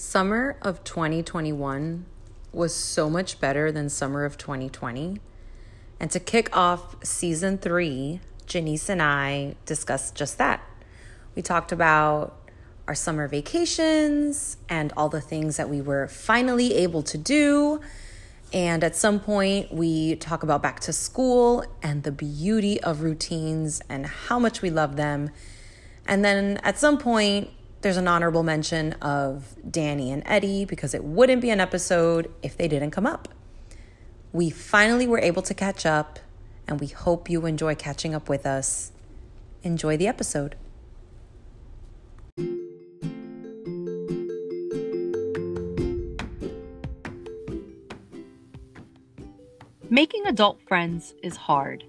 Summer of 2021 was so much better than summer of 2020. And to kick off season three, Janice and I discussed just that. We talked about our summer vacations and all the things that we were finally able to do. And at some point, we talk about back to school and the beauty of routines and how much we love them. And then at some point, there's an honorable mention of Danny and Eddie because it wouldn't be an episode if they didn't come up. We finally were able to catch up, and we hope you enjoy catching up with us. Enjoy the episode. Making adult friends is hard.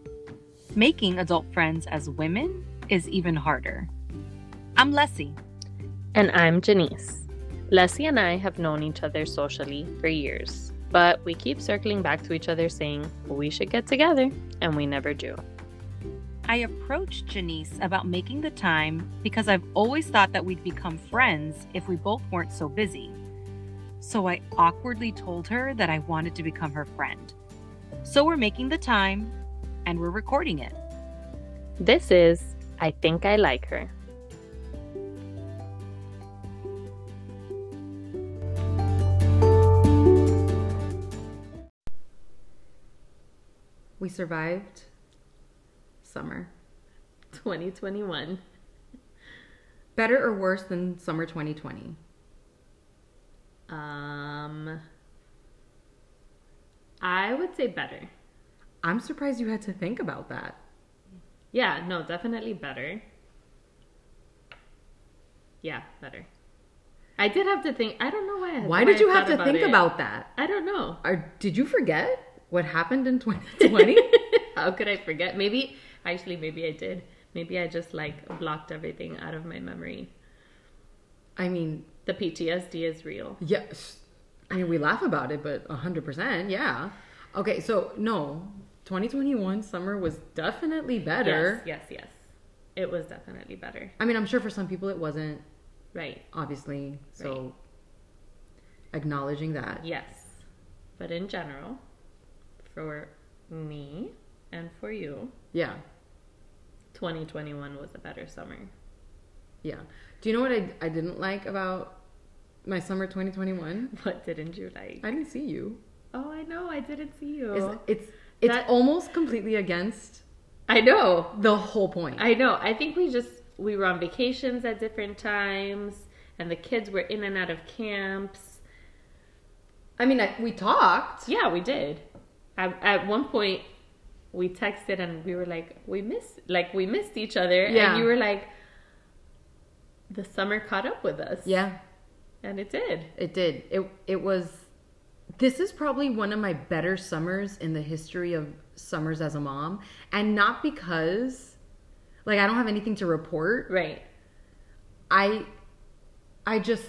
Making adult friends as women is even harder. I'm Leslie. And I'm Janice. Leslie and I have known each other socially for years, but we keep circling back to each other saying we should get together, and we never do. I approached Janice about making the time because I've always thought that we'd become friends if we both weren't so busy. So I awkwardly told her that I wanted to become her friend. So we're making the time and we're recording it. This is I Think I Like Her. We survived summer 2021. Better or worse than summer 2020? Um, I would say better. I'm surprised you had to think about that. Yeah, no, definitely better. Yeah, better. I did have to think. I don't know why. I, Why did I you have to think it. about that? I don't know. Or did you forget what happened in 2020? How could I forget? Maybe actually, maybe I did. Maybe I just like blocked everything out of my memory. I mean, The PTSD is real. yes. I mean, we laugh about it, but 100%, yeah. Okay, so no, 2021 summer was definitely better. Yes, yes, yes. It was definitely better. I mean, I'm sure for some people it wasn't, Right. obviously. So acknowledging that. Yes. But in general, for me and for you, Yeah. 2021 was a better summer. Yeah. Do you know what I, I didn't like about my summer 2021? What didn't you like? I didn't see you. oh, I know. I didn't see you. It's it's, it's That- almost completely against I know. the whole point. I know. I think we just we were on vacations at different times, and the kids were in and out of camps. I mean, I, we talked. Yeah, we did. At, at one point, we texted and we were like, we missed, like we missed each other, Yeah. and you were like, the summer caught up with us. Yeah, and it did. it did. It it was. This is probably one of my better summers in the history of summers as a mom, and not because, like, I don't have anything to report. Right. I, I just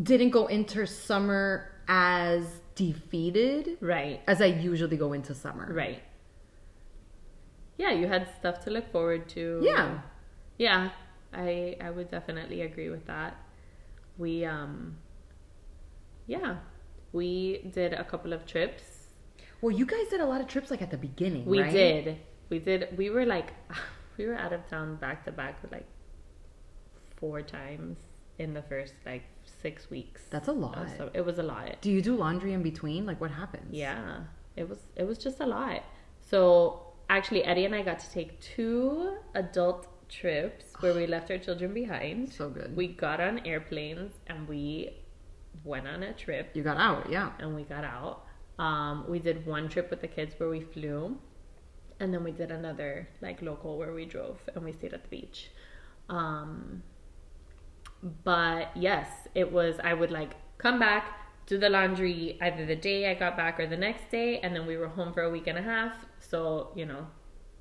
didn't go into summer as defeated Right. as I usually go into summer. Right. Yeah, you had stuff to look forward to. Yeah. Yeah, I I would definitely agree with that. We um yeah, we did a couple of trips. Well, you guys did a lot of trips like at the beginning. We right? did. We did we were like we were out of town back to back like four times in the first like 6 weeks. That's a lot. So it was a lot. Do you do laundry in between? Like, what happens? Yeah, it was it was just a lot. So actually, Eddie and I got to take two adult trips where we left our children behind. So good. We got on airplanes and we went on a trip You got out, yeah. and we got out. Um, we did one trip with the kids where we flew, and then we did another like local where we drove and we stayed at the beach. Um, but yes, it was. I would like come back, do the laundry either the day I got back or the next day, and then we were home for a week and a half. So you know,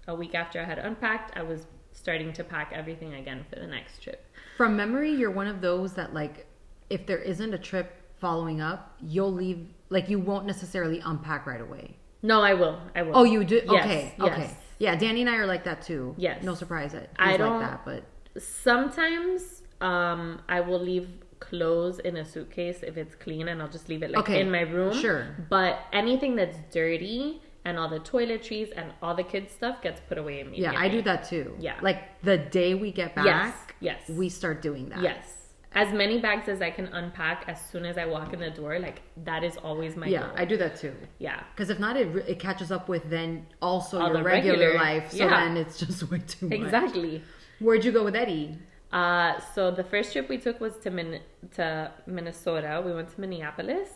a week after I had unpacked, I was starting to pack everything again for the next trip. From memory, you're one of those that like, if there isn't a trip following up, you'll leave. Like, you won't necessarily unpack right away. No, I will. I will. Oh, you do? Yes, okay, yes. okay. Yeah, Danny and I are like that too. Yes. No surprise that he's I like don't- that, but sometimes um I will leave clothes in a suitcase if it's clean and I'll just leave it like Okay, in my room. sure. But anything that's dirty and all the toiletries and all the kids stuff gets put away immediately. Yeah, I do that too. Yeah. Like the day we get back, Yes, yes. we start doing that. Yes. As many bags as I can unpack as soon as I walk in the door, like that is always my Yeah, goal. I do that too. yeah. Because if not, it, it catches up with then also All your the regular, regular- life. So yeah. then it's just way too much. Exactly. Where'd you go with Eddie? Uh, so the first trip we took was to Min- to Minnesota. We went to Minneapolis,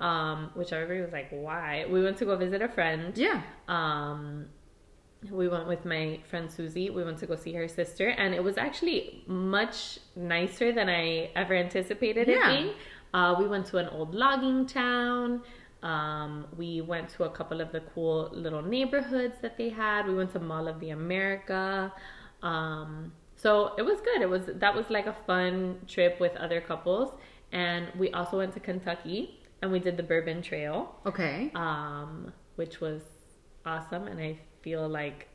um, which everybody was like, "Why?" We went to go visit a friend. Yeah. Um, we went with my friend Susie. We went to go see her sister, and it was actually much nicer than I ever anticipated Yeah. it being. Uh, we went to an old logging town. Um, we went to a couple of the cool little neighborhoods that they had. We went to Mall of the America. Um, so it was good. It was that was like a fun trip with other couples, and we also went to Kentucky and we did the Bourbon Trail Okay. um, which was awesome. And I feel like,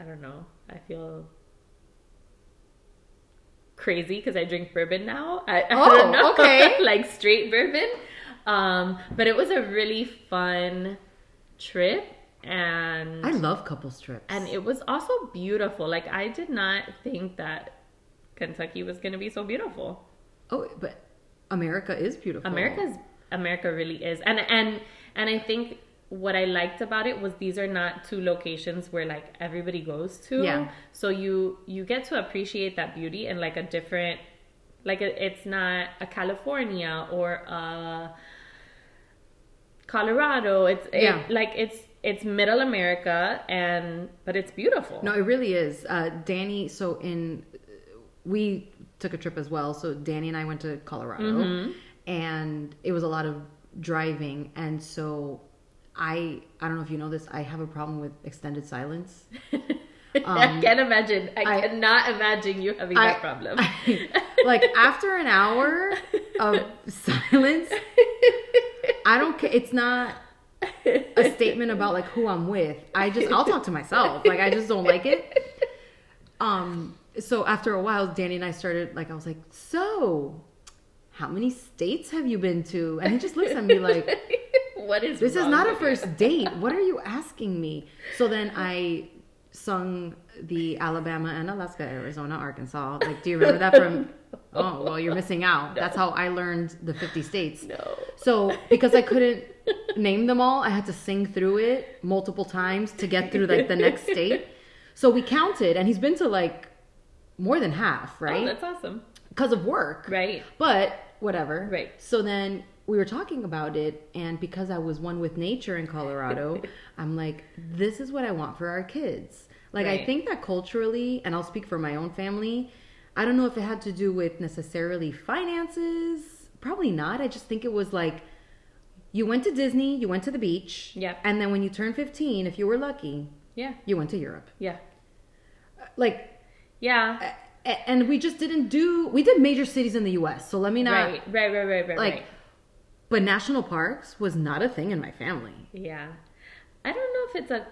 I don't know, I feel crazy because I drink bourbon now. I, I Oh, don't know. okay. like straight bourbon. Um, but it was a really fun trip and I love couples trips. and it was also beautiful. Like I did not think that Kentucky was going to be so beautiful. oh, but America is beautiful. America's America really is, and and and I think what I liked about it was these are not two locations where like everybody goes to. Yeah. So you you get to appreciate that beauty in like a different, like it- it's not a California or a Colorado. It's it- Yeah. like it's it's Middle America, and but it's beautiful. No, it really is. Uh, Danny, so in we took a trip as well. So Danny and I went to Colorado, Mm-hmm. and it was a lot of driving. And so I, I don't know if you know this, I have a problem with extended silence. I can't imagine. I, Um, I- cannot imagine you having I- that problem. like after an hour of silence, I don't care. It's not a statement about like who I'm with. I just I'll talk to myself. Like I just don't like it. Um. So after a while, Danny and I started like I was like, so how many states have you been to? And he just looks at me like, what is this This is not a first date. What are you asking me? So then I sung the Alabama and Alaska, Arizona, Arkansas. Like, do you remember that from? Oh, well, you're missing out. That's how I learned the 50 states. No. So because I couldn't name them all, I had to sing through it multiple times to get through like the next state. So we counted, and he's been to like more than half, right? Oh, right? that's awesome. Because of work. Right. But whatever. Right. So then we were talking about it, and because I was one with nature in Colorado, I'm like, this is what I want for our kids. Like, I think that culturally, and I'll speak for my own family, I don't know if it had to do with necessarily finances. Probably not. I just think it was like, you went to Disney, you went to the beach, Yeah. and then when you turned 15, if you were lucky, Yeah. you went to Europe. Yeah. Uh, like, Yeah. and we just didn't do, we did major cities in the US, so let me not, right. Right. Right. Right. Right. like, right. but national parks was not a thing in my family. Yeah. I don't know if it's a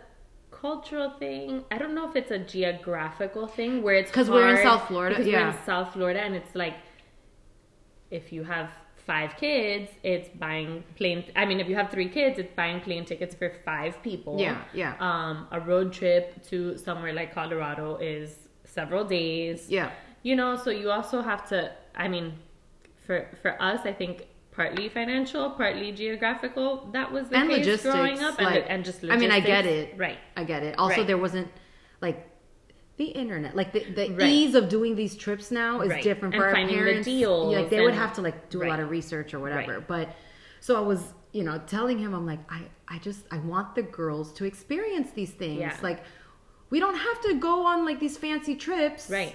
cultural thing. I don't know if it's a geographical thing where it's 'Cause we're in South Florida, Because we're yeah. in South Florida, and it's like if you have five kids, it's buying plane. I mean, if you have three kids, it's buying plane tickets for five people. Yeah, yeah. Um, a road trip to somewhere like Colorado is several days. Yeah. you know so you also have to i mean for for us i think partly financial partly geographical that was the and case logistics growing up and, like, and just I mean, I get it. right I get it. Also, Right. there wasn't like the internet, like the, the Right. ease of doing these trips now is Right. different And for our finding the parents. deals like they would have to like do a lot of research or whatever. Right. But so I was, you know, telling him, I'm like, I, I just, I want the girls to experience these things. Yeah. Like, we don't have to go on like these fancy trips, right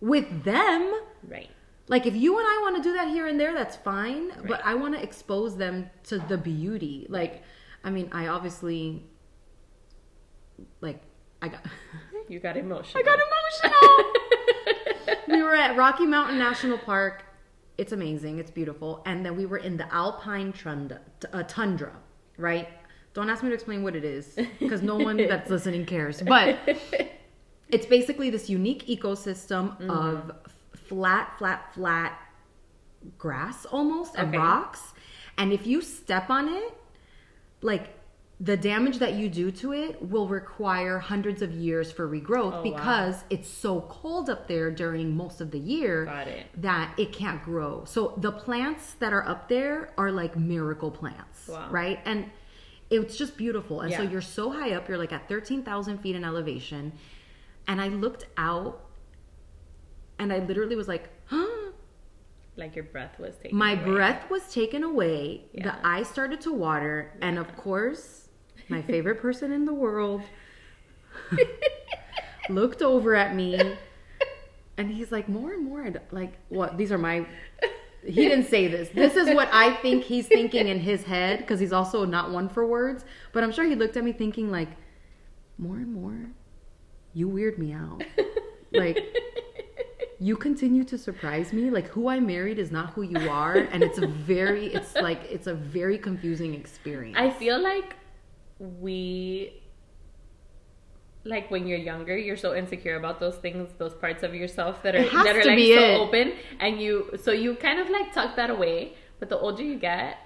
With them, right like if you and I want to do that here and there, that's fine. But I want to expose them to the beauty. Like, I mean, I obviously, like, I got, you got emotional I got emotional. we were at Rocky Mountain National Park. It's amazing. It's beautiful. And then we were in the Alpine tundra, uh, tundra right? Don't ask me to explain what it is because no one that's listening cares. But it's basically this unique ecosystem of f- flat, flat, flat grass almost and Okay. rocks. And if you step on it, like the damage that you do to it will require hundreds of years for regrowth Oh, wow. because it's so cold up there during most of the year it. that it can't grow. So the plants that are up there are like miracle plants, Wow. right? And it's just beautiful. And so you're so high up, you're like at 13,000 feet in elevation. And I looked out and I literally was like, huh? Like your breath was taken. My away. breath was taken away. Yeah. The eyes started to water. And of course, my favorite person in the world looked over at me and he's like, more and more. Like, what? These are my. He didn't say this. This is what I think he's thinking in his head because he's also not one for words. But I'm sure he looked at me thinking, like, more and more, you weird me out. Like, you continue to surprise me like who i married is not who you are and it's a very it's like it's a very confusing experience I feel like we like when you're younger, you're so insecure about those things, those parts of yourself that are that are like so it. open, and you so you kind of like tuck that away. But the older you get,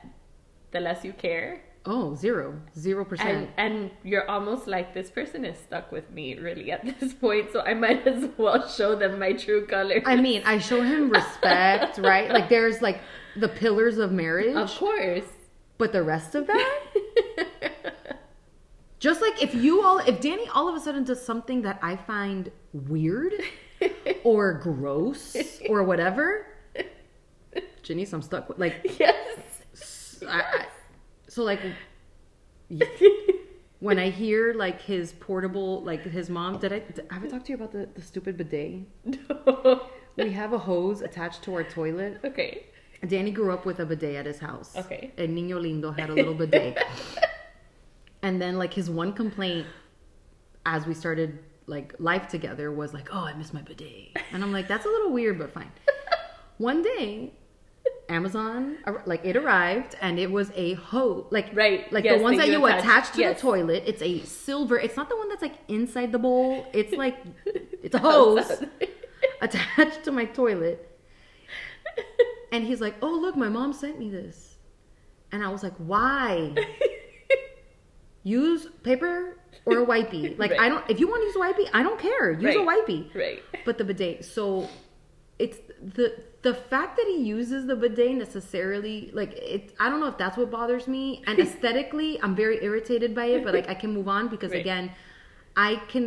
the less you care, oh zero zero and percent and you're almost like this person is stuck with me really at this point, so I might as well show them my true colors. i mean i show him respect right like there's like the pillars of marriage of course. but the rest of that just like if you all if danny all of a sudden does something that i find weird or gross or whatever janice i'm stuck with like yes. I, I, so like when I hear like his portable, like his mom, did I, did, have I talked to you about the, the stupid bidet? No. We have a hose attached to our toilet. Okay. Danny grew up with a bidet at his house. Okay. And Niño Lindo had a little bidet. and then like his one complaint as we started like life together was like, oh, I miss my bidet. And I'm like, that's a little weird, but fine. One day, Amazon, like it arrived and it was a hose, like Right, like yes, the ones that you attach- attach to yes. the toilet. It's a silver. It's not the one that's like inside the bowl. It's like it's a hose attached to my toilet. And he's like, "Oh, look, my mom sent me this." And I was like, "Why? Use paper or a wipey? Like, I don't. If you want to use a wipey, I don't care. Use a Right. wipey." Right. But the bidet. So, it's the the fact that he uses the bidet necessarily. Like, it. I don't know if that's what bothers me. And aesthetically, I'm very irritated by it. But like, I can move on because Right. again, I can.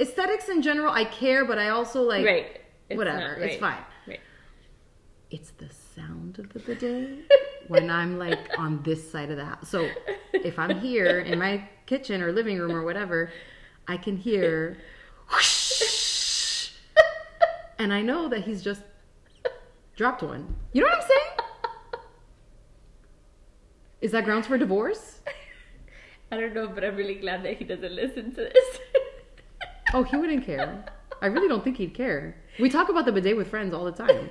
Aesthetics in general, I care, but I also like right. It's whatever. not- It's fine Right. it's the sound of the bidet when I'm like on this side of the house. So if I'm here in my kitchen or living room or whatever, I can hear whoosh, and I know that he's just dropped one. You know what I'm saying? Is that grounds for divorce? I don't know, but I'm really glad that he doesn't listen to this. Oh, he wouldn't care. I really don't think he'd care. We talk about the bidet with friends all the time.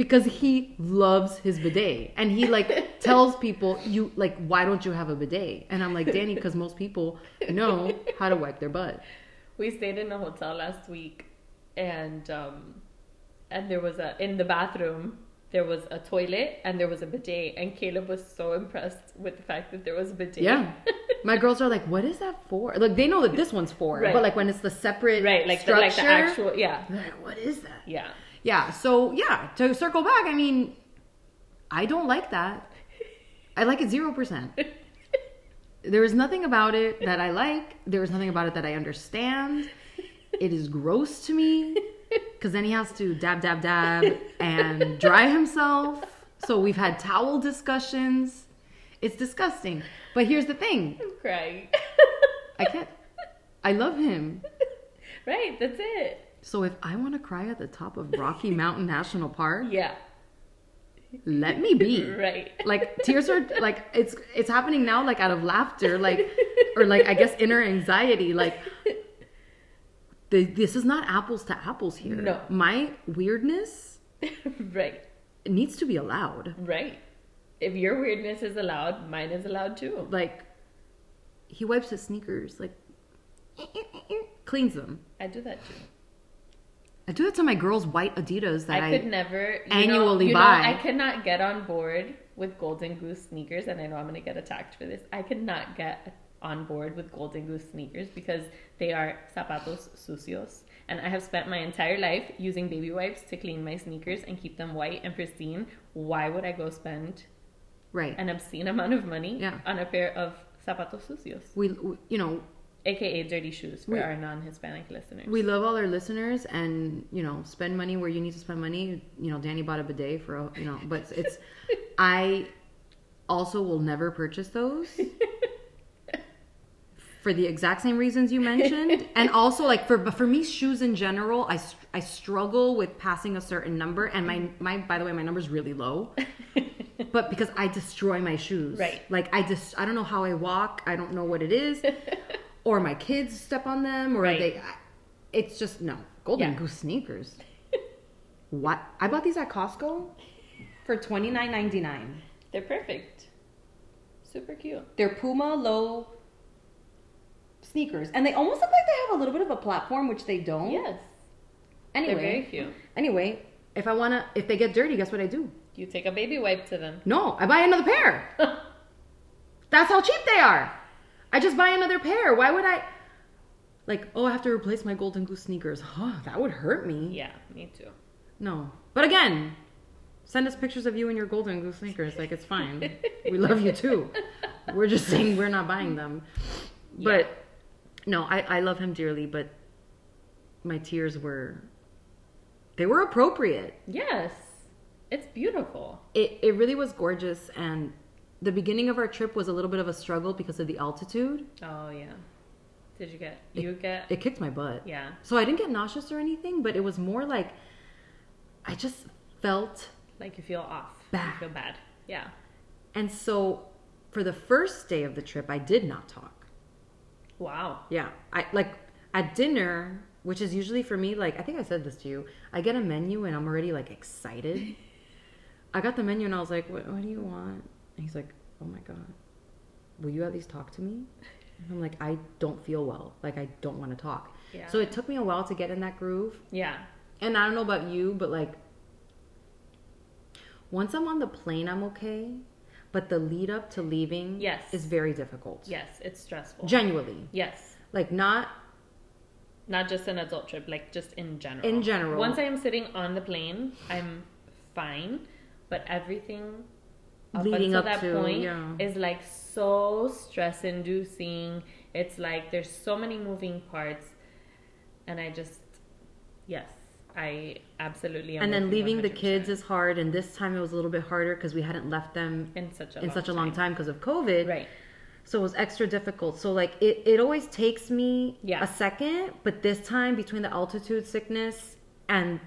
Because he loves his bidet. And he like tells people you like why don't you have a bidet? And i'm like danny because most people know how to wipe their butt. We stayed in a hotel last week, and um, and there was a in the bathroom there was a toilet and there was a bidet, and Caleb was so impressed with the fact that there was a bidet. yeah. My girls are like what is that for? Like they know that this one's for Right. but like when it's the separate right, like the, like the actual yeah, they're like what is that? Yeah. Yeah so yeah to circle back i mean i don't like that i like it 0% there is nothing about it that I like. There is nothing about it that I understand. It is gross to me because then he has to dab, dab, dab and dry himself. So we've had towel discussions. It's disgusting. But here's the thing I'm crying. I can't, I love him. right, that's it. So if I want to cry at the top of Rocky Mountain National Park, Yeah, let me be. right. like tears are like it's it's happening now like out of laughter like or like i guess inner anxiety like the, this is not apples to apples here No. my weirdness right, needs to be allowed right. If your weirdness is allowed, mine is allowed too. like he wipes his sneakers like eh, eh, eh, cleans them I do that too. I do that to my girls' white Adidas that I I, could never you annually know, you buy. Know, I could not get on board with Golden Goose sneakers, and I know I'm gonna get attacked for this. I could not get on board with Golden Goose sneakers because they are zapatos sucios, and I have spent my entire life using baby wipes to clean my sneakers and keep them white and pristine. Why would I go spend right. an obscene amount of money Yeah. on a pair of zapatos sucios, we, we- you know, aka dirty shoes for We- our non-Hispanic listeners? we love all our listeners, and you know, spend money where you need to spend money. You know, Danny bought a bidet for a, you know, but it's. I also will never purchase those. For the exact same reasons you mentioned, and also like for but for me, shoes in general, I, I struggle with passing a certain number, and my my by the way, my number's really low. but because I destroy my shoes. Right. Like I just I don't know how I walk. I don't know what it is. Or my kids step on them or Right. they it's just no. Golden Yeah. Goose sneakers. what? I bought these at Costco for twenty nine ninety nine. They're perfect, super cute. They're Puma low sneakers. And they almost look like they have a little bit of a platform, which they don't. Yes, Anyway. they're very cute. Anyway, if I wanna if they get dirty, guess what I do? You take a baby wipe to them. No, I buy another pair. That's how cheap they are. I just buy another pair. Why would I? Like, oh, I have to replace my Golden Goose sneakers. Huh, that would hurt me. Yeah, me too. No. But again, send us pictures of you in your Golden Goose sneakers. Like, it's fine. we love you too. We're just saying we're not buying them. But no, I, I love him dearly, but my tears were. They were appropriate. Yes, it's beautiful. it, it really was gorgeous and the beginning of our trip was a little bit of a struggle because of the altitude Oh yeah. Did you get? You get? it kicked my butt yeah. so i didn't get nauseous or anything but it was more like i just felt Like you feel off. Bad. You feel bad. Yeah. and so for the first day of the trip i did not talk Wow. yeah i like at dinner which is usually for me like i think i said this to you i get a menu and i'm already like excited i got the menu and i was like what, what do you want and he's like oh my god will you at least talk to me and i'm like i don't feel well like i don't want to talk Yeah. so it took me a while to get in that groove Yeah. and i don't know about you but like once i'm on the plane i'm okay but the lead up to leaving Yes. is very difficult Yes, it's stressful. genuinely yes. like not Not just an adult trip, like just in general. In general. Once I am sitting on the plane, I'm fine, but everything up Leading until up that to, point yeah. is like so stress inducing. It's like there's so many moving parts, and I just yes, I absolutely. Am and then leaving the 100%. kids is hard and this time it was a little bit harder because we hadn't left them in such a in long such a long time because of covid Right. so it was extra difficult so like it, it always takes me Yeah. a second but this time between the altitude sickness and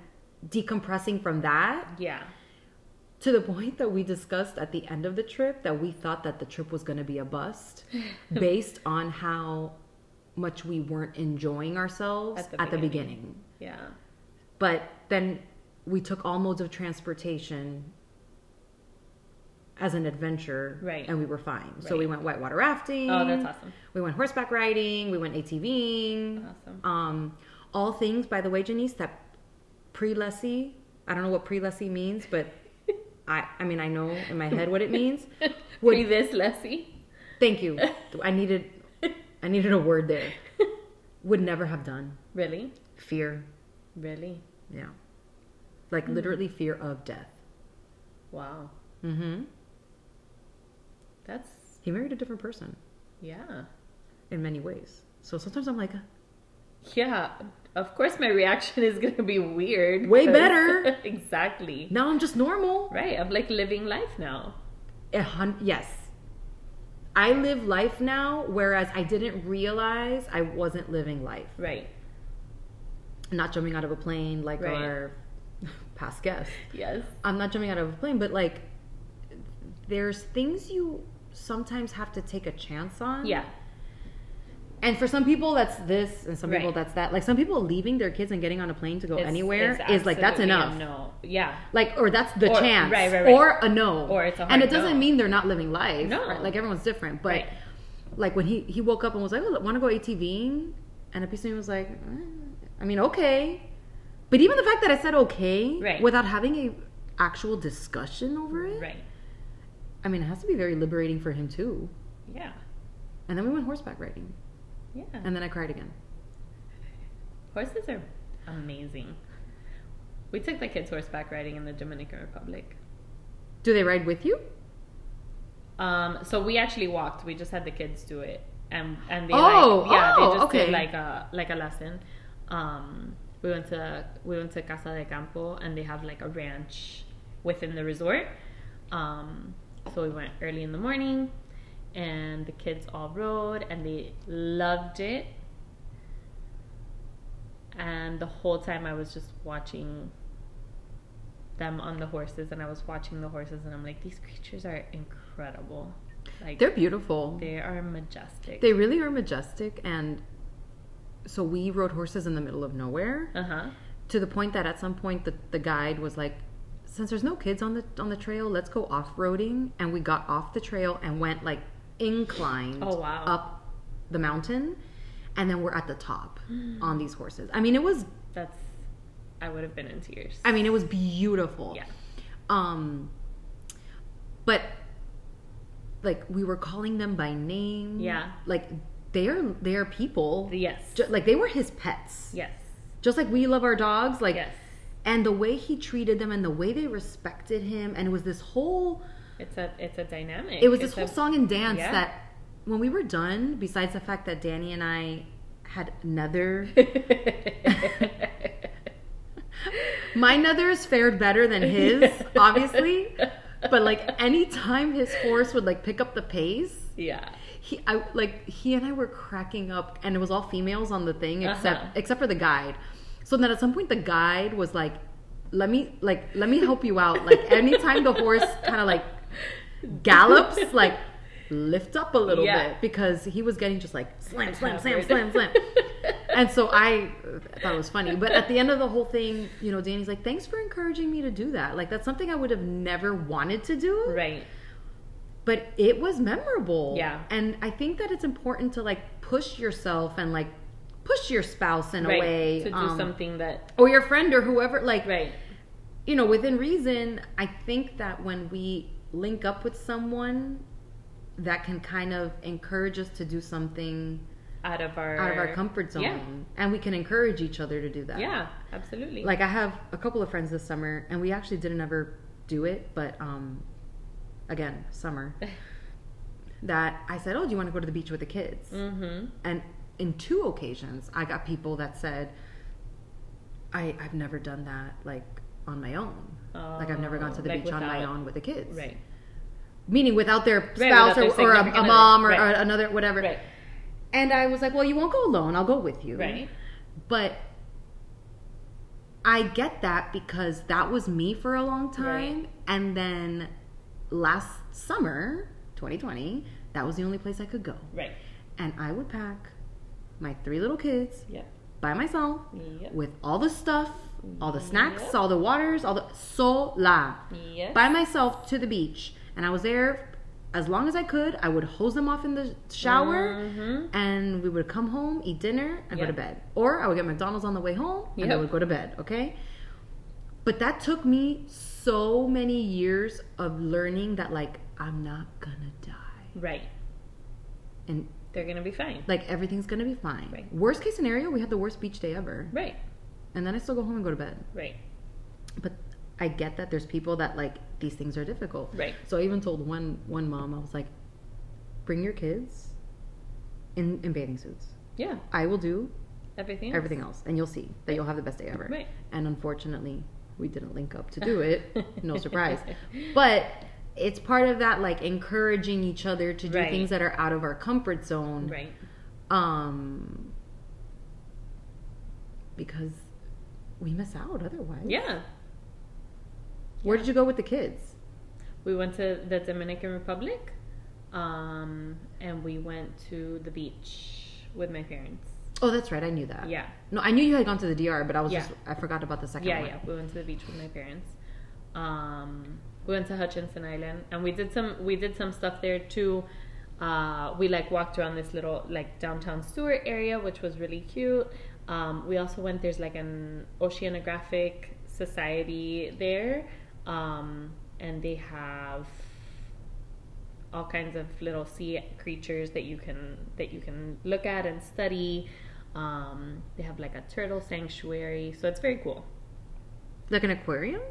decompressing from that Yeah. To the point that we discussed at the end of the trip that we thought that the trip was going to be a bust based on how much we weren't enjoying ourselves At the at the beginning. beginning Yeah. but then we took all modes of transportation as an adventure Right. and we were fine so we went whitewater rafting Oh, that's awesome. we went horseback riding we went atving Awesome. um all things by the way janice that pre-lessee i don't know what pre-lessee means but i i mean i know in my head what it means. Would- Pre this, Leslie. thank you. I needed i needed a word there. Would never have done. Really? fear. Really? yeah. Like literally fear of death. Wow. mm-hmm. That's he married a different person. Yeah. in many ways. So sometimes i'm like Yeah, of course my reaction is gonna be weird. Way better. exactly. now i'm just normal Right, I'm like living life now. Hun- yes i live life now whereas i didn't realize i wasn't living life Right. not jumping out of a plane like Right. our past guest Yes. i'm not jumping out of a plane but like there's things you sometimes have to take a chance on Yeah. And for some people that's this and some people that's that like some people leaving their kids and getting on a plane to go It's- anywhere it's is like that's enough No. Yeah. like or that's the Or- chance right, right, right. or a no Or it's a and it doesn't no. mean they're not living life No. right? like everyone's different but Right. like when he he woke up and was like oh want to go atving and a piece of me was like eh, i mean okay But even the fact that I said okay Right. without having a actual discussion over it, Right. I mean, it has to be very liberating for him too. Yeah. And then we went horseback riding, Yeah. and then I cried again. Horses are amazing. We took the kids horseback riding in the Dominican Republic. Do they ride with you? Um, so we actually walked. We just had the kids do it, and and they Oh, like yeah, oh, they just okay. did like a like a lesson. Um, we went to we went to Casa de Campo, and they have like a ranch within the resort. Um, so we went early in the morning, and the kids all rode, and they loved it. And the whole time I was just watching them on the horses and I was watching the horses and I'm like these creatures are incredible. Like They're beautiful. they are majestic. They really are majestic, and so we rode horses in the middle of nowhere uh-huh. to the point that at some point the, the guide was like, "Since there's no kids on the on the trail, let's go off roading." And we got off the trail and went like inclined Oh, wow. up the mountain, and then we're at the top on these horses. I mean, it was That's I would have been in tears. I mean, it was beautiful. yeah. Um, but like we were calling them by name. Yeah. Like they are they are people. Yes. Ju- like they were his pets. yes. Just like we love our dogs. Like yes. and the way he treated them and the way they respected him and it was this whole It's a it's a dynamic. it was this It's whole a- song and dance Yeah. that when we were done, besides the fact that Danny and I had nether my nethers fared better than his, obviously. But like anytime his horse would like pick up the pace, yeah. he I like he and I were cracking up and it was all females on the thing except Uh-huh. except for the guide. So then at some point the guide was like, Let me like let me help you out. Like anytime the horse kinda like gallops, like lift up a little Yeah. bit because he was getting just like slam, slam, slam, slam, slam. And so I thought it was funny. But at the end of the whole thing, you know, Danny's like, Thanks for encouraging me to do that. Like that's something I would have never wanted to do Right. but it was memorable. Yeah. And I think that it's important to like push yourself and like push your spouse in right. a way. to do um, something that Or your friend or whoever, like, right. you know, within reason, I think that when we link up with someone that can kind of encourage us to do something Out of our out of our comfort zone Yeah. and we can encourage each other to do that. Yeah, absolutely. Like I have a couple of friends this summer and we actually didn't ever do it, but um again, summer. that I said, "Oh, do you want to go to the beach with the kids?" mm-hmm. And in two occasions, I got people that said, "I I've never done that like on my own. Like I've never gone to the like beach on my own with the kids." Right. Meaning without their Right, spouse without their or, or a, a mom or, other. or another whatever. Right. And I was like, "Well, you won't go alone. I'll go with you." Right. But I get that because that was me for a long time. Right. And then last summer, 2020, that was the only place I could go. Right. And I would pack my three little kids Yep. by myself Yep. with all the stuff, all the snacks, Yep. all the waters, all the sola Yes. by myself to the beach. And I was there as long as I could. I would hose them off in the shower Mhm. and we would come home, eat dinner, and go to bed. Or I would get McDonald's on the way home and I Yep. would go to bed, okay? But that took me so many years of learning that like I'm not gonna die. Right. And They're gonna be fine. like everything's gonna be fine. Right. Worst case scenario, we had the worst beach day ever. Right. And then I still go home and go to bed. Right. But I get that there's people that like these things are difficult. Right. So I even told one one mom, I was like, bring your kids in, in bathing suits. Yeah. I will do Everything. else. everything else and you'll see that you'll have the best day ever. Right. And unfortunately, we didn't link up to do it. no surprise. But it's part of that like encouraging each other to do Right. things that are out of our comfort zone. Right. Um because we miss out otherwise. Yeah. Where did you go with the kids? We went to the Dominican Republic, um, and we went to the beach with my parents. Oh, that's right. I knew that. Yeah. No, I knew you had gone to the DR, but I was Yeah. just I forgot about the second Yeah, one. yeah. Yeah. We went to the beach with my parents. Um, we went to Hutchinson Island, and we did some we did some stuff there too. Uh, we like walked around this little like downtown Stuart area, which was really cute. Um, we also went. There's like an oceanographic society there, um, and they have all kinds of little sea creatures that you can that you can look at and study. Um, they have like a turtle sanctuary, so it's very cool. Like an aquarium?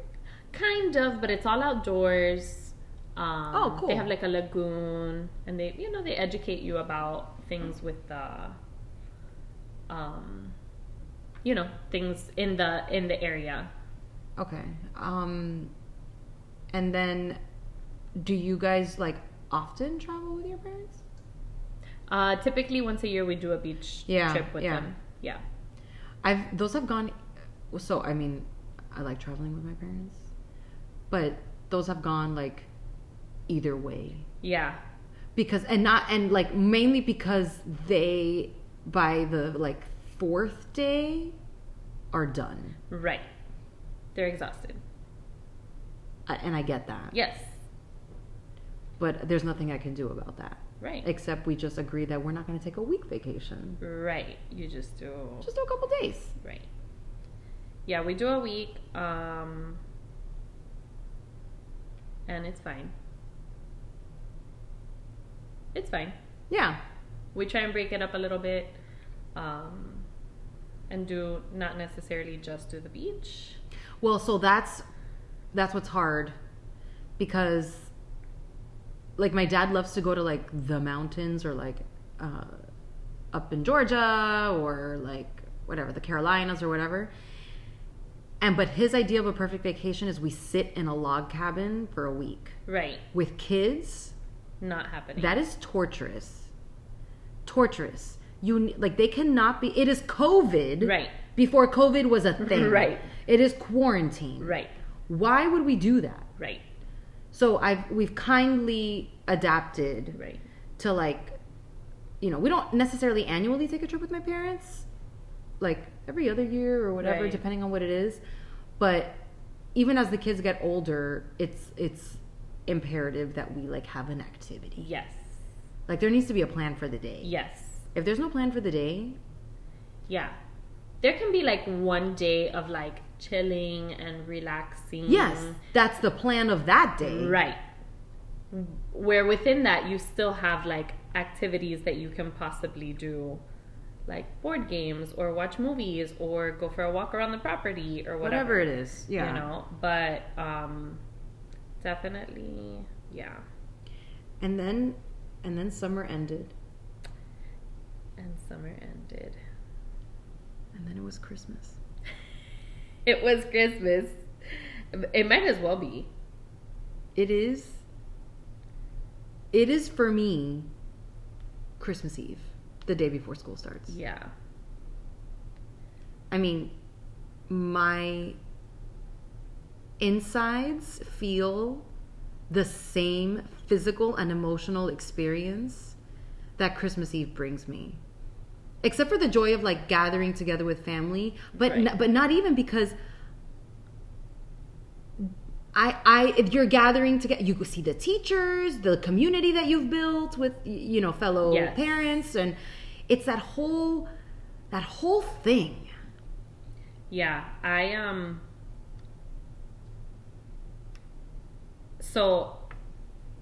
Kind of, but it's all outdoors. Um, Oh, cool. They have like a lagoon, and they, you know, they educate you about things with the, um, you know, things in the in the area. Okay. Um and then do you guys like often travel with your parents? Uh, typically, once a year, we do a beach Yeah, trip with yeah. them. Yeah, I've those have gone so I mean, I like traveling with my parents. But those have gone like either way. yeah, Because and not and like mainly because they by the like fourth day are done. right. They're exhausted. Uh, And I get that. Yes, But there's nothing I can do about that. right, Except we just agree that we're not going to take a week vacation. right. You just do Just do a couple days. right. Yeah, we do a week, um, and it's fine. It's fine. Yeah. We try and break it up a little bit, um, and do not necessarily just do the beach. Well, so that's that's what's hard because like my dad loves to go to like the mountains or like uh, up in Georgia or like whatever the Carolinas or whatever. And but his idea of a perfect vacation is we sit in a log cabin for a week Right. with kids. Not happening. That is torturous. Torturous. You like they cannot be. It is COVID. Right. Before COVID was a thing. Right. It is quarantine. right. Why would we do that? Right. So I've we've kindly adapted Right. to like, you know, we don't necessarily annually take a trip with my parents, like every other year or whatever, Right. depending on what it is. But even as the kids get older, it's it's imperative that we like have an activity. Yes. Like there needs to be a plan for the day. Yes. If there's no plan for the day, Yeah. There can be like one day of like chilling and relaxing. yes, that's the plan of that day. Right. Where within that you still have like activities that you can possibly do like board games or watch movies or go for a walk around the property or whatever, Whatever it is. Yeah. You know, but um definitely yeah. And then and then summer ended. And summer ended. And then it was Christmas. It was Christmas. It might as well be. It is. It is for me Christmas Eve, the day before school starts. Yeah. I mean, my insides feel the same physical and emotional experience that Christmas Eve brings me. Except for the joy of like gathering together with family, but Right. n- but not even because I, I, if you're gathering together, you could see the teachers, the community that you've built with, you know, fellow Yes. parents, and it's that whole, that whole thing. Yeah, I um so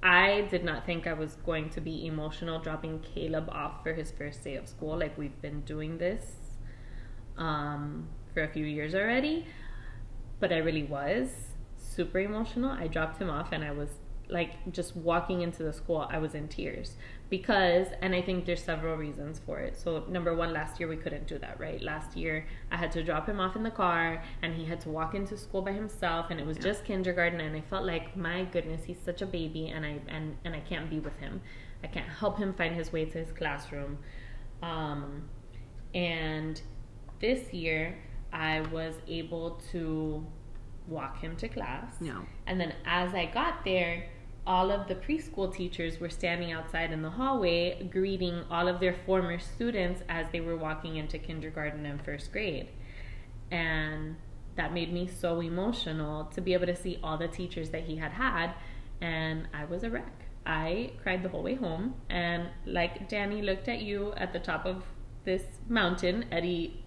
I did not think I was going to be emotional dropping Caleb off for his first day of school. Like we've been doing this um for a few years already, but I really was super emotional. I dropped him off and I was like just walking into the school, I was in tears because, and I think there's several reasons for it. So, number one, last year we couldn't do that, right? Last year I had to drop him off in the car and he had to walk into school by himself and it was just kindergarten and I felt like, my goodness, he's such a baby and I, and, and I can't be with him. I can't help him find his way to his classroom. Um, and this year I was able to walk him to class. No. And then as I got there, all of the preschool teachers were standing outside in the hallway greeting all of their former students as they were walking into kindergarten and first grade. And that made me so emotional to be able to see all the teachers that he had had. And I was a wreck. I cried the whole way home. And like Danny looked at you at the top of this mountain, Eddie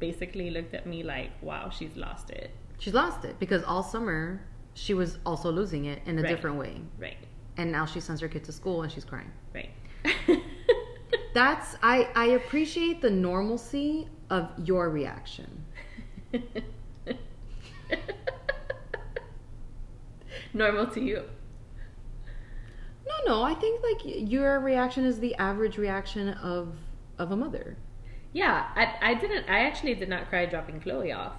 basically looked at me like, "Wow, she's lost it." She's lost it because all summer she was also losing it in a Right. different way. Right. And now she sends her kid to school and she's crying. Right. That's I I appreciate the normalcy of your reaction. Normal to you. No, no, I think like your reaction is the average reaction of of a mother. Yeah, I, I didn't. I actually did not cry dropping Chloe off.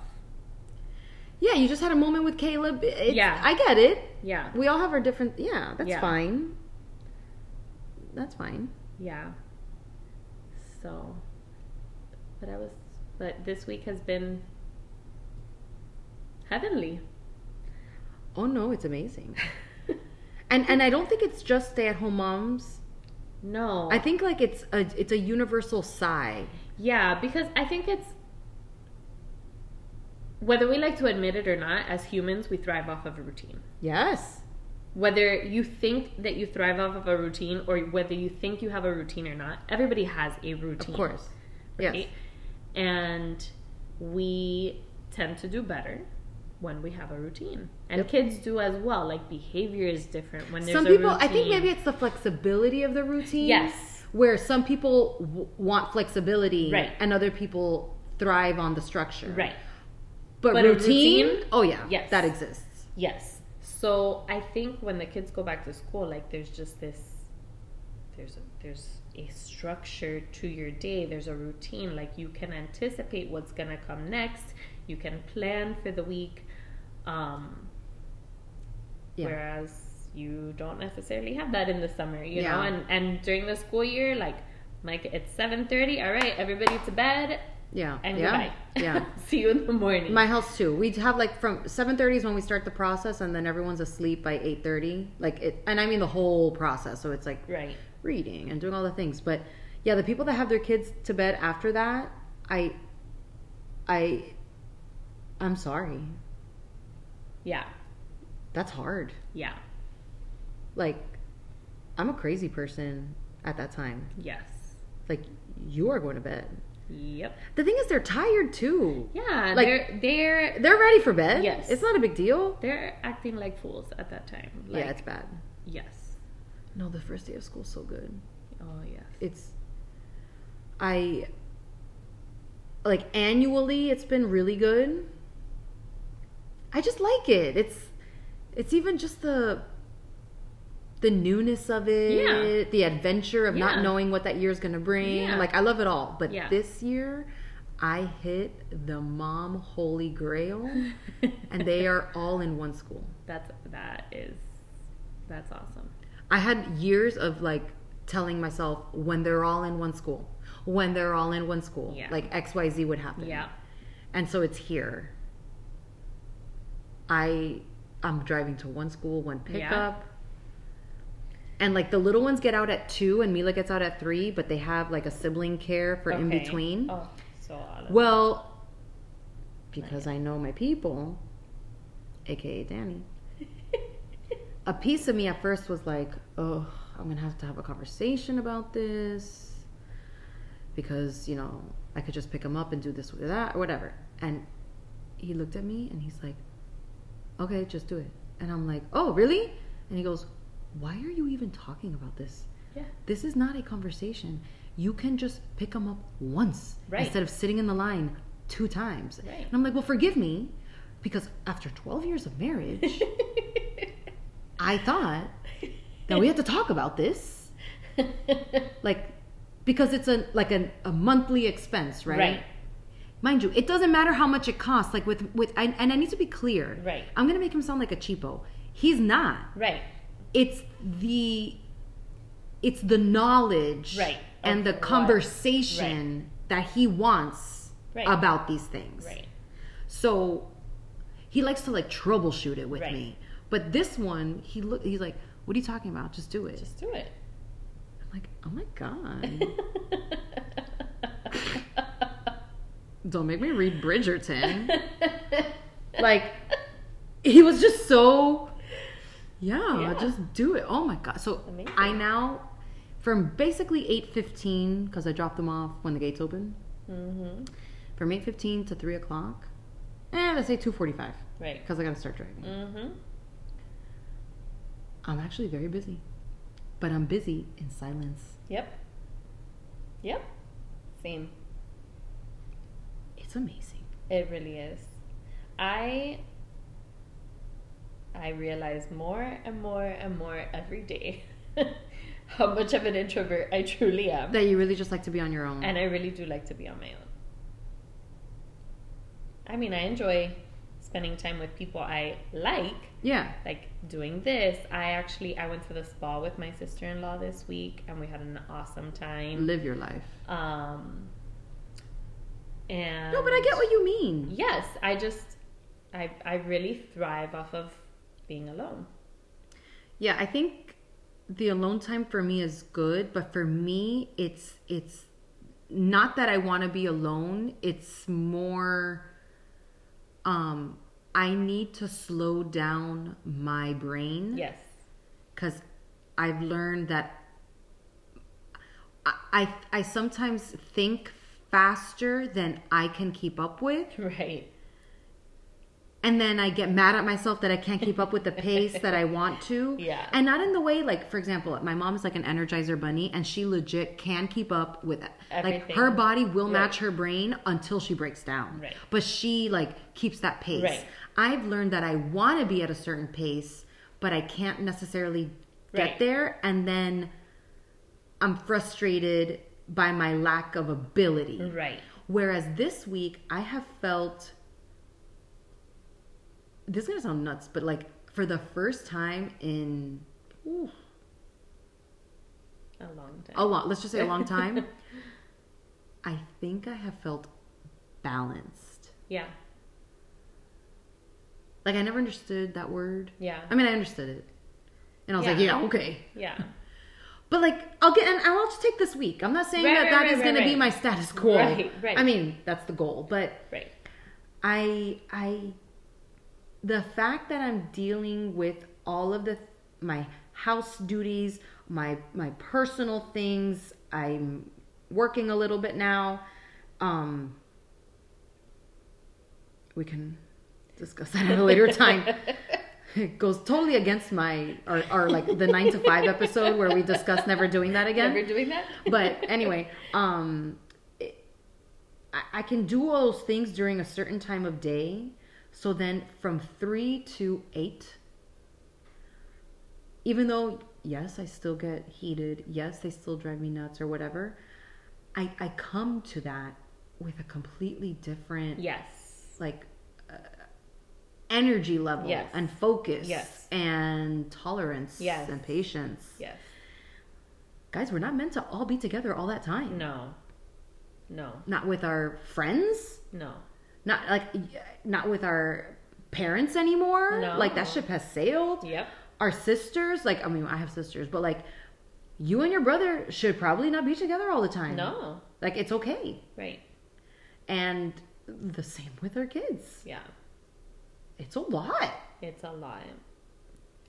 Yeah, you just had a moment with Caleb. It's, Yeah. I get it. Yeah. We all have our different. Yeah, that's Yeah. fine. That's fine. Yeah. So, but I was, but this week has been heavenly. Oh no, it's amazing. and and I don't think it's just stay at home moms. No. I think like it's a it's a universal sigh. Yeah, because I think it's whether we like to admit it or not, as humans, we thrive off of a routine. Yes. Whether you think that you thrive off of a routine or whether you think you have a routine or not, everybody has a routine. Of course. Yes. right? And we tend to do better when we have a routine. And Yep. kids do as well. Like behavior is different when there's Some people, I think maybe it's the flexibility of the routine. Yes. Where some people w- want flexibility, Right. and other people thrive on the structure. Right. But, But routine, routine? oh yeah, Yes. that exists. Yes. So I think when the kids go back to school, like there's just this, there's a, there's a structure to your day. There's a routine. Like you can anticipate what's gonna come next. You can plan for the week. Um, Yeah. Whereas you don't necessarily have that in the summer, you Yeah. know. And and during the school year, like like it's seven thirty. All right, everybody to bed Yeah, and yeah, goodbye. yeah. See you in the morning. My house too. We have like from seven thirty is when we start the process, and then everyone's asleep by eight thirty. Like it, and I mean the whole process. So it's like right. reading and doing all the things. But yeah, the people that have their kids to bed after that, I, I, I'm sorry. Yeah. That's hard. Yeah. Like, I'm a crazy person at that time. Yes. Like, you are going to bed. Yep. The thing is, they're tired too. Yeah, Like- they're they're They're ready for bed. Yes. It's not a big deal. they're acting like fools at that time. Like, yeah, it's bad. yes. No, the first day of school's so good. Oh yes. It's, I, like, annually, it's been really good. I just like it. It's, it's even just the, the newness of it, Yeah. the adventure of not knowing what that year is gonna bring. Yeah. Like, I love it all. But Yeah. this year, I hit the mom holy grail, and they are all in one school. That's that is that's awesome. I had years of like telling myself when they're all in one school, when they're all in one school, Yeah. like XYZ would happen. Yeah. And so it's here. I I'm driving to one school, one pickup. And like the little ones get out at two and Mila gets out at three, but they have like a sibling care for in between. Oh, so Well, because I know my people, aka Danny, a piece of me at first was like, oh, I'm gonna have to have a conversation about this because you know I could just pick him up and do this or that or whatever. And he looked at me and he's like, okay, just do it. And I'm like, oh, really? And he goes, why are you even talking about this? Yeah. This is not a conversation. You can just pick them up once Right. instead of sitting in the line two times. Right. And I'm like, well, forgive me, because after 12 years of marriage, I thought that we had to talk about this, like, because it's a like a, a monthly expense, right? Right. Mind you, it doesn't matter how much it costs. Like with with, I, and I need to be clear. Right. I'm gonna make him sound like a cheapo. He's not right. It's the it's the knowledge Right, and the conversation that he wants Right. about these things. Right. so he likes to like troubleshoot it with Right. me. But this one he look he's like what are you talking about? Just do it. Just do it. i'm like oh my god. Don't make me read bridgerton. Like he was just so yeah, Yeah. just do it oh my god so Amazing. i now from basically 8.15 because i dropped them off when the gates open hmm from eight fifteen to three o'clock, eh, let's say two forty five Right. because I gotta start driving. Mm-hmm. I'm actually very busy, but I'm busy in silence. Yep. Yep. Same. It's amazing. It really is. I I realize more and more and more every day how much of an introvert I truly am. That you really just like to be on your own. And I really do like to be on my own. I mean, I enjoy spending time with people I like, yeah. like doing this. I actually I went to the spa with my sister-in-law this week and we had an awesome time. Live your life. Um and No, but I get what you mean. Yes, I just I I really thrive off of being alone. Yeah, I think the alone time for me is good, but for me it's it's not that I want to be alone, it's more um I need to slow down my brain Yes. cuz I've learned that I, I I sometimes think faster than I can keep up with Right. And then I get mad at myself that I can't keep up with the pace that I want to. Yeah. And not in the way like for example, my mom is like an energizer bunny and she legit can keep up with it. Like her body will Right. match her brain until she breaks down. Right. But she like keeps that pace. Right. I've learned that I want to be at a certain pace, but I can't necessarily get Right. there and then I'm frustrated by my lack of ability. Right. Whereas this week, I have felt this is gonna sound nuts, but like for the first time in ooh, A long time. a lot, let's just say a long time, I think I have felt balanced. Yeah. Like I never understood that word. Yeah. I mean, I understood it, and I was like, Yeah. yeah, okay. Yeah. But like, I'll get, and I'll just take this week. I'm not saying Right, that right, that right, is right, gonna be my status quo. Right, right. I mean, that's the goal, but. Right. I I the fact that I'm dealing with all of the my house duties, my my personal things, I'm working a little bit now. Um we can discuss that at a later time. It goes totally against my our, our like the 9 to 5 episode where we discuss never doing that again Never doing that? but anyway, um, it, I, I can do all those things during a certain time of day. So then from three to eight, even though, yes, I still get heated, yes, they still drive me nuts or whatever, I, I come to that with a completely different, Yes. like, uh, energy level Yes. and focus Yes. and tolerance Yes. and patience. Yes. Guys, we're not meant to all be together all that time. No. No. not with our friends No. Not like not with our parents anymore No. like that ship has sailed Yep. our sisters like i mean i have sisters but like you and your brother should probably not be together all the time No. like it's okay Right. and the same with our kids Yeah. it's a lot It's a lot.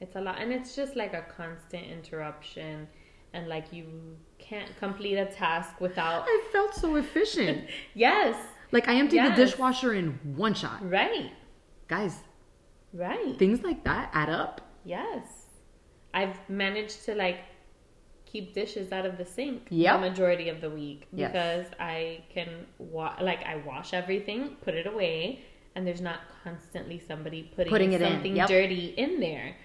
It's a lot. And it's just like a constant interruption. And like you can't complete a task without. i felt so efficient Yes. Like i emptied Yes. the dishwasher in one shot Right. guys Right. things like that add up Yes. I've managed to like keep dishes out of the sink Yep. the majority of the week Yes. because I can wa- like I wash everything, put it away, and there's not constantly somebody putting, Putting it in, something yep. dirty in there.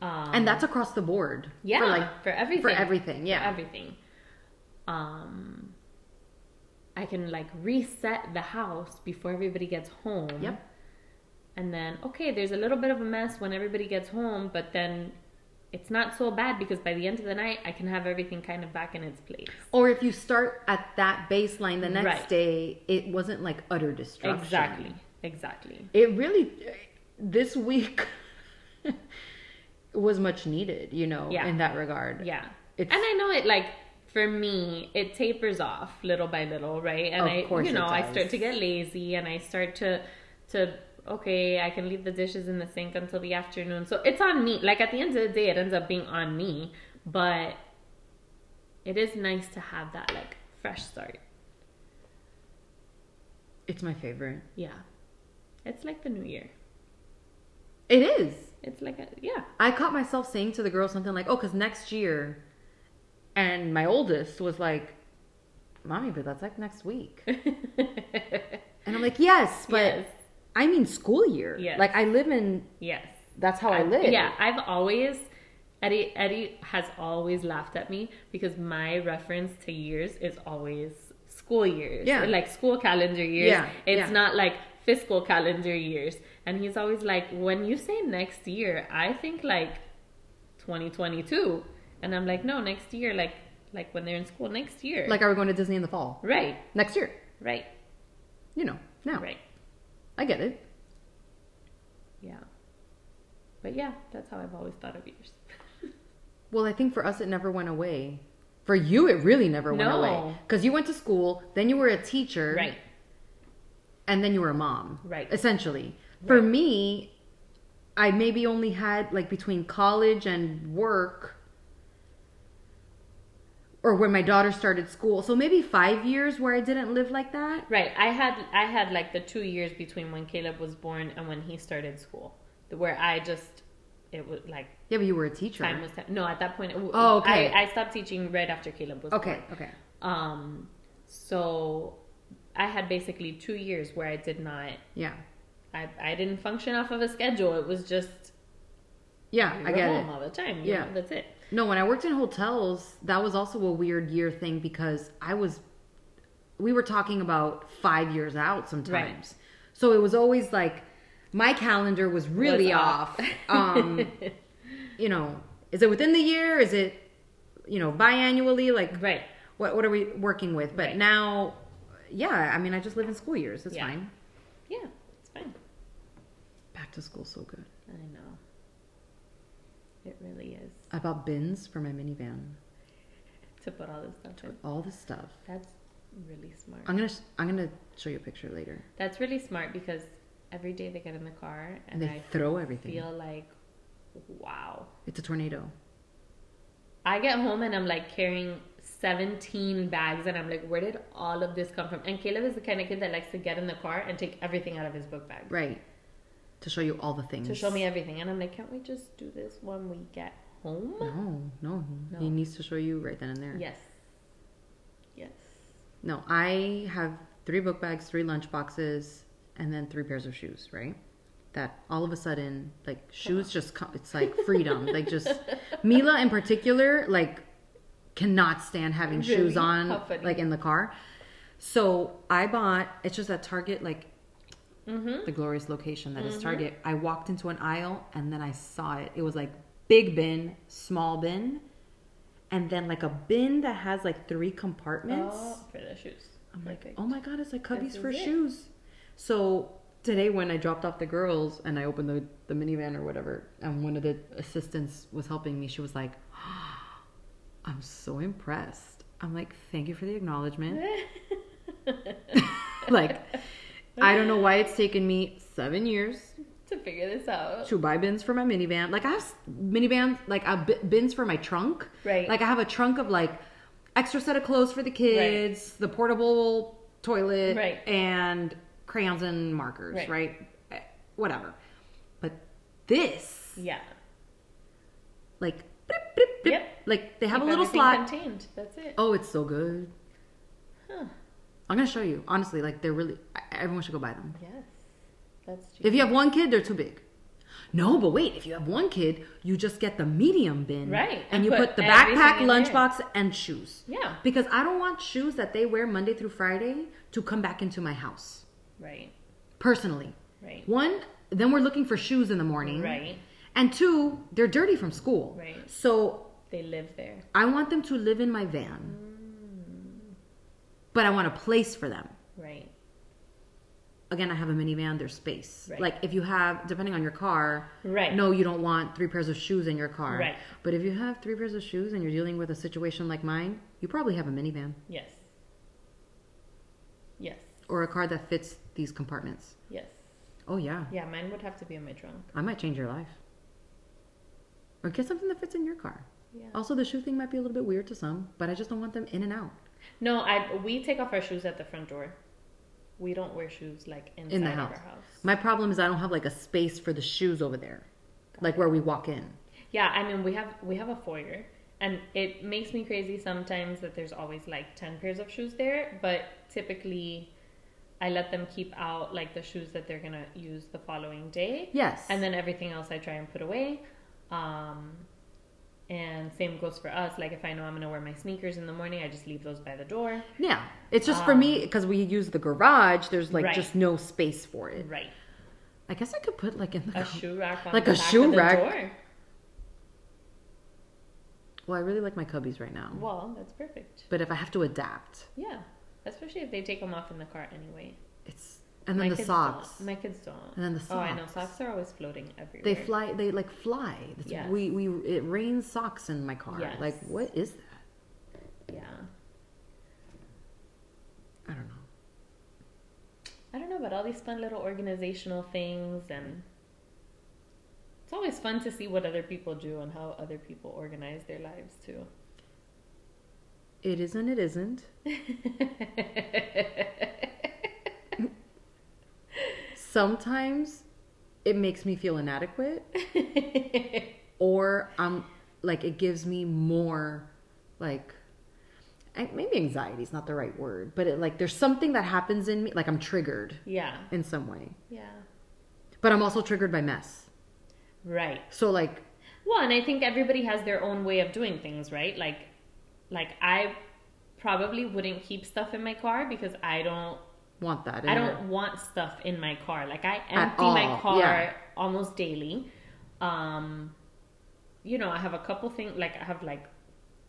Um, and that's across the board yeah, for like for everything, for everything yeah for everything. Um, I can like reset the house before everybody gets home. Yep. And then okay, there's a little bit of a mess when everybody gets home, but then it's not so bad because by the end of the night, I can have everything kind of back in its place. Or if you start at that baseline the next Right. day, it wasn't like utter destruction. Exactly. Exactly. It really, this week was much needed, you know, Yeah. in that regard. Yeah. It's- and I know it like for me, it tapers off little by little, right? And I you know, I start to get lazy and I start to to okay, I can leave the dishes in the sink until the afternoon. So it's on me. Like at the end of the day it ends up being on me, but it is nice to have that like fresh start. It's my favorite. Yeah. It's like the new year. It is. It's like a yeah. I caught myself saying to the girl something like, "Oh, because next year," and my oldest was like, "Mommy, but that's like next week," and I'm like, "Yes, but Yes. I mean school year. Yes. Like I live in. yes. That's how I, live. Yeah, I've always Eddie Eddie has always laughed at me because my reference to years is always school years. Yeah. Like school calendar years. Yeah, It's yeah. not like fiscal calendar years. And he's always like, when you say next year, I think like 2022. And I'm like, no, next year, like like when they're in school next year. Like, are we going to Disney in the fall right, next year? right, You know, now right. I get it. Yeah. But yeah, that's how I've always thought of years. Well, I think for us, it never went away. For you, it really never went No. away because you went to school, then you were a teacher, Right. and then you were a mom, Right. Essentially, for me, I maybe only had like between college and work, or when my daughter started school, so maybe five years where I didn't live like that. Right. I had I had like the two years between when Caleb was born and when he started school, where I just it was like Yeah, but you were a teacher. time was no at that point. it- Oh, okay. I, I stopped teaching right after Caleb was okay, born. okay. Um, so I had basically two years where I did not. Yeah, I I didn't function off of a schedule. It was just yeah, we I get home it. all the time. Yeah. know, that's it. No, when I worked in hotels, that was also a weird year thing because I was, we were talking about five years out sometimes. So it was always like, my calendar was really Was off. off. um, you know, is it within the year? Is it, you know, biannually? Like, Right. what, what are we working with? But Right. now, yeah, I mean, I just live in school years. It's Yeah. fine. Yeah, it's fine. Back to school, so good. I know. It really is I bought bins for my minivan. to put all this stuff in. All this stuff. That's really smart. I'm gonna I'm gonna show you a picture later. That's really smart because every day they get in the car And and, they I throw everything. feel like, wow. It's a tornado. I get home and I'm like carrying 17 bags and I'm like, where did all of this come from? And Caleb is the kind of kid that likes to get in the car and take everything out of his book bag Right. To show you all the things. to show me everything. And I'm like, can't we just do this when we get home? No, no, No. He needs to show you right then and there. Yes. Yes. No, I have three book bags, three lunch boxes, and then three pairs of shoes, right? That all of a sudden, like shoes just come, it's like freedom. like just Mila in particular, like cannot stand having Really? shoes on like in the car. So I bought it's just at Target, like Mm-hmm. the glorious location that is Target. I walked into an aisle and then I saw it. It was like big bin, small bin, and then like a bin that has like three compartments. Oh, for the shoes. I'm like, oh my god, it's like cubbies This for shoes. So today when I dropped off the girls and I opened the, the minivan or whatever, and one of the assistants was helping me, she was like, ah, I'm so impressed. I'm like, thank you for the acknowledgement. like, I don't know why it's taken me seven years to figure this out. to buy bins for my minivan. Like I have minivans, like I have bins for my trunk. Right. Like I have a trunk of like extra set of clothes for the kids, the portable toilet, Right. and crayons and markers. Right. Right. Eh, Whatever. But this, Yeah. like, blip, blip, blip, Yep. like they have Keep a little slot. contained. That's it. Oh, it's so good. Huh. I'm gonna show you. Honestly, like they're really. Everyone should go buy them. Yes. That's If you have one kid, they're too big. No, but wait, if you have one kid, you just get the medium bin. Right, And, and you put put the backpack, in there. lunchbox, and shoes. Yeah. Because I don't want shoes that they wear Monday through Friday to come back into my house. Right. Personally. Right. One, then we're looking for shoes in the morning. Right. And two, they're dirty from school. Right. So They live there. I want them to live in my van. Mm. But I want a place for them. Right. Again, I have a minivan, there's space. Right. Like if you have, depending on your car, Right. no, you don't want three pairs of shoes in your car. Right. But if you have three pairs of shoes and you're dealing with a situation like mine, you probably have a minivan Yes. Yes. or a car that fits these compartments. Yes. Oh, yeah. Yeah, mine would have to be in my trunk. I might change your life. Or get something that fits in your car. Yeah. Also, the shoe thing might be a little bit weird to some, but I just don't want them in and out. No, I we take off our shoes at the front door. We don't wear shoes like inside in the of house. our house. My problem is I don't have like a space for the shoes over there, like where we walk in. Yeah, I mean we have we have a foyer, and it makes me crazy sometimes that there's always like ten pairs of shoes there, but typically. I let them keep out like the shoes that they're gonna use the following day. Yes. and then everything else I try and put away. Um, and same goes for us. Like if I know I'm gonna wear my sneakers in the morning, I just leave those by the door. Yeah, it's just for me because we use the garage. There's like Um, Right. just no space for it. Right, I guess I could put like in the a shoe rack on Like the a back shoe of the rack. Door. Well, I really like my cubbies right now, Well, that's perfect. but if I have to adapt, Yeah, especially if they take them off in the car anyway. it's and then the kids socks. Don't. My kids don't. And then the socks. Oh, I know. socks. Are always floating everywhere. They fly. They like fly. It's- Yes. We we it rains socks in my car. Yes. Like what is that? Yeah. I don't know. I don't know about all these fun little organizational things and it's always fun to see what other people do and how other people organize their lives too. It is and it isn't. Sometimes it makes me feel inadequate, or I'm like it gives me more like maybe anxiety is not the right word, but it like there's something that happens in me like I'm triggered yeah. in some way, Yeah. but I'm also triggered by mess. Right. So like Well, and I think everybody has their own way of doing things, right? Like like I probably wouldn't keep stuff in my car because I don't want that. in I don't want stuff in my car. Like I empty my car yeah. almost daily. Um you know, I have a couple things like I have like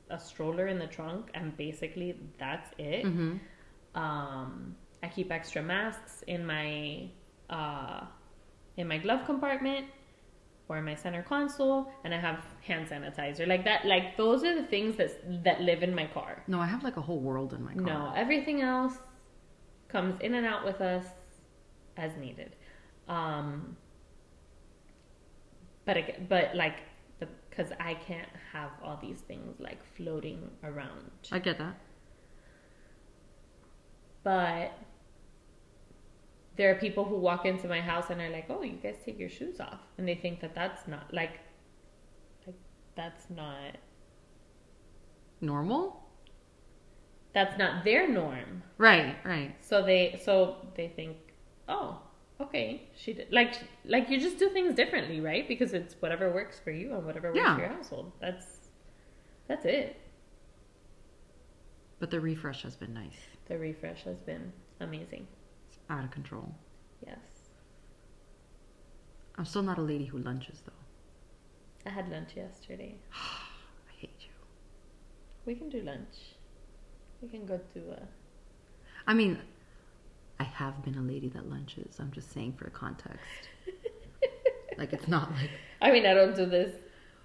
a stroller in the trunk and basically that's it. Mm-hmm. Um I keep extra masks in my uh in my glove compartment or in my center console and I have hand sanitizer. Like that like those are the things that that live in my car. No, I have like a whole world in my car. No, everything else comes in and out with us as needed. Um, but ag- but like because I can't have all these things like floating around. I get that. But there are people who walk into my house and are like, "Oh, you guys take your shoes off," and they think that that's not like like that's not Normal? That's not their norm. Right, right. So they so they think, oh, okay, she did like like you just do things differently, right? Because it's whatever works for you and whatever works Yeah. for your household. That's that's it. But the refresh has been nice. The refresh has been amazing. It's out of control. Yes, I'm still not a lady who lunches though. I had lunch yesterday. I hate you. We can do lunch. We can go to. Uh, I mean, I have been a lady that lunches. I'm just saying for context. like it's not like I mean, I don't do this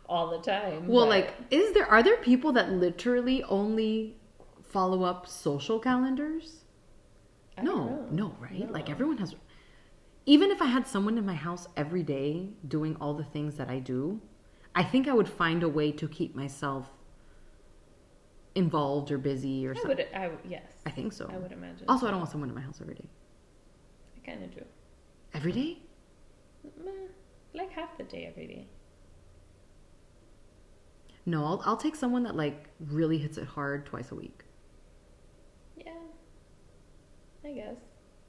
all the time. Well, but- like is there are there people that literally only follow up social calendars? I no, no, right? No. Like everyone has even if I had someone in my house every day doing all the things that I do, I think I would find a way to keep myself involved or busy or I something. would. I would- yes. I think so. I would imagine. Also, I don't want someone in my house every day. I kind of do. Every day? Like half the day every day. No, I'll, I'll take someone that like really hits it hard twice a week. Yeah. I guess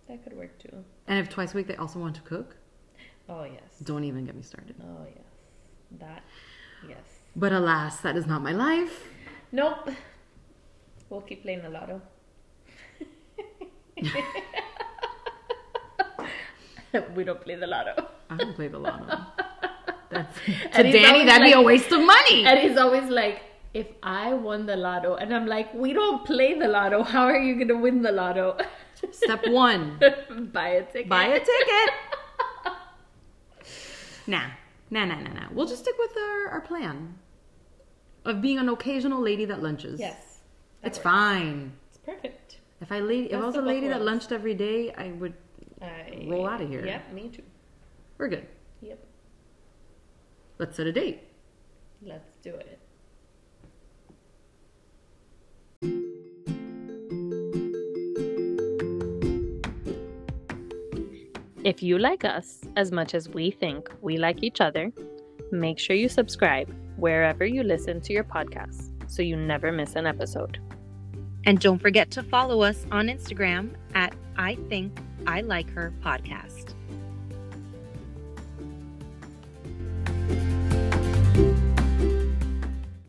that could work too. And if twice a week they also want to cook, Oh yes. don't even get me started. Oh yes. That. Yes. But alas, that is not my life. Nope. We'll keep playing the lotto. we don't play the lotto. I don't play the lotto. That's, to Danny, that'd be a waste of money. And he's always like, if I won the lotto, and I'm like, we don't play the lotto. How are you gonna win the lotto? Step one, Buy a ticket. buy a ticket. nah, nah, nah, nah, nah. We'll just stick with our, our plan of being an occasional lady that lunches. Yes. That it's works. fine. It's perfect. If I lady, if I was a of both lady that lunched every day, I would. I, Roll of here. Yep, me too. We're good. Yep. Let's set a date. Let's do it. If you like us as much as we think we like each other, make sure you subscribe wherever you listen to your podcasts so you never miss an episode. And don't forget to follow us on Instagram at I Think I Like Her Podcast.